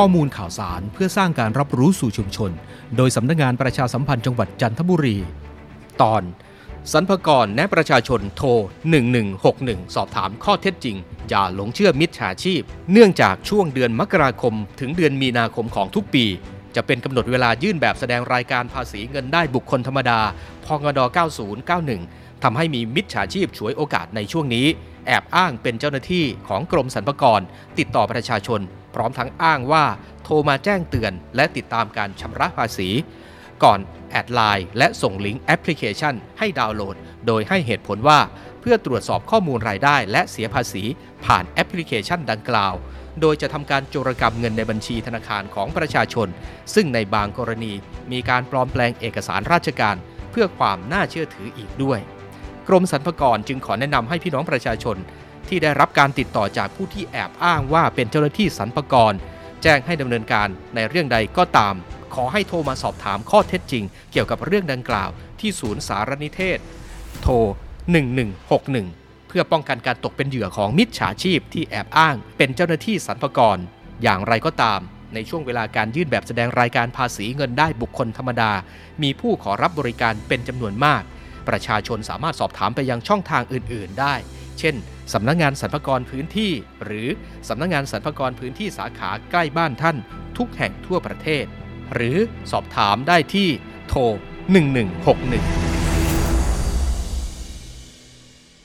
ข้อมูลข่าวสารเพื่อสร้างการรับรู้สู่ชุมชน โดยสำนักงานประชาสัมพันธ์จังหวัดจันทบุรี ตอนสรรพกรแนะประชาชนโทร 1161 สอบถามข้อเท็จจริง อย่าหลงเชื่อมิจฉาชีพ เนื่องจากช่วงเดือนมกราคม ถึงเดือนมีนาคมของทุกปี จะเป็นกำหนดเวลายื่นแบบแสดงรายการภาษีเงินได้บุคคลธรรมดาพงด9091ทำให้มีมิจฉาชีพฉวยโอกาสในช่วงนี้ แอบอ้างเป็นเจ้าหน้าที่ของกรมสรรพากร ติดต่อประชาชน พร้อมทั้งอ้างว่า โทรมาแจ้งเตือน และติดตามการชำระภาษี ก่อน add LINE และส่งลิงก์แอปพลิเคชันให้ดาวน์โหลด โดยให้เหตุผลว่า เพื่อตรวจสอบข้อมูลรายได้ และเสียภาษี ผ่านแอปพลิเคชันดังกล่าวโดยจะทำการโจรกรรมเงินในบัญชีธนาคารของประชาชน ซึ่งในบางกรณีมีการปลอมแปลงเอกสารราชการ เพื่อความน่าเชื่อถืออีกด้วย กรมสรรพากรจึงขอแนะนำให้พี่น้องประชาชน ที่ได้รับการติดต่อจากผู้ที่แอบอ้างว่าเป็นเจ้าหน้าที่สรรพากร แจ้งให้ดำเนินการในเรื่องใดก็ตาม ขอให้โทรมาสอบถามข้อเท็จจริง เกี่ยวกับเรื่องดังกล่าว ที่ศูนย์สารนิเทศ โทร 1161 เพื่อป้องกันการตกเป็นเหยื่อของมิจฉาชีพที่แอบอ้าง เป็นเจ้าหน้าที่สรรพากร อย่างไรก็ตามในช่วงเวลาการยื่นแบบแสดงรายการภาษีเงินได้บุคคลธรรมดา มีผู้ขอรับบริการเป็นจำนวนมาก ประชาชนสามารถสอบถามไปยังช่องทางอื่น ๆ ได้ เช่นสำนักงงานสรรพากรพื้นที่ หรือสำนักงงานสรรพากรพื้นที่สาขาใกล้บ้านท่าน ทุกแห่งทั่วประเทศ หรือสอบถามได้ที่โทร 1161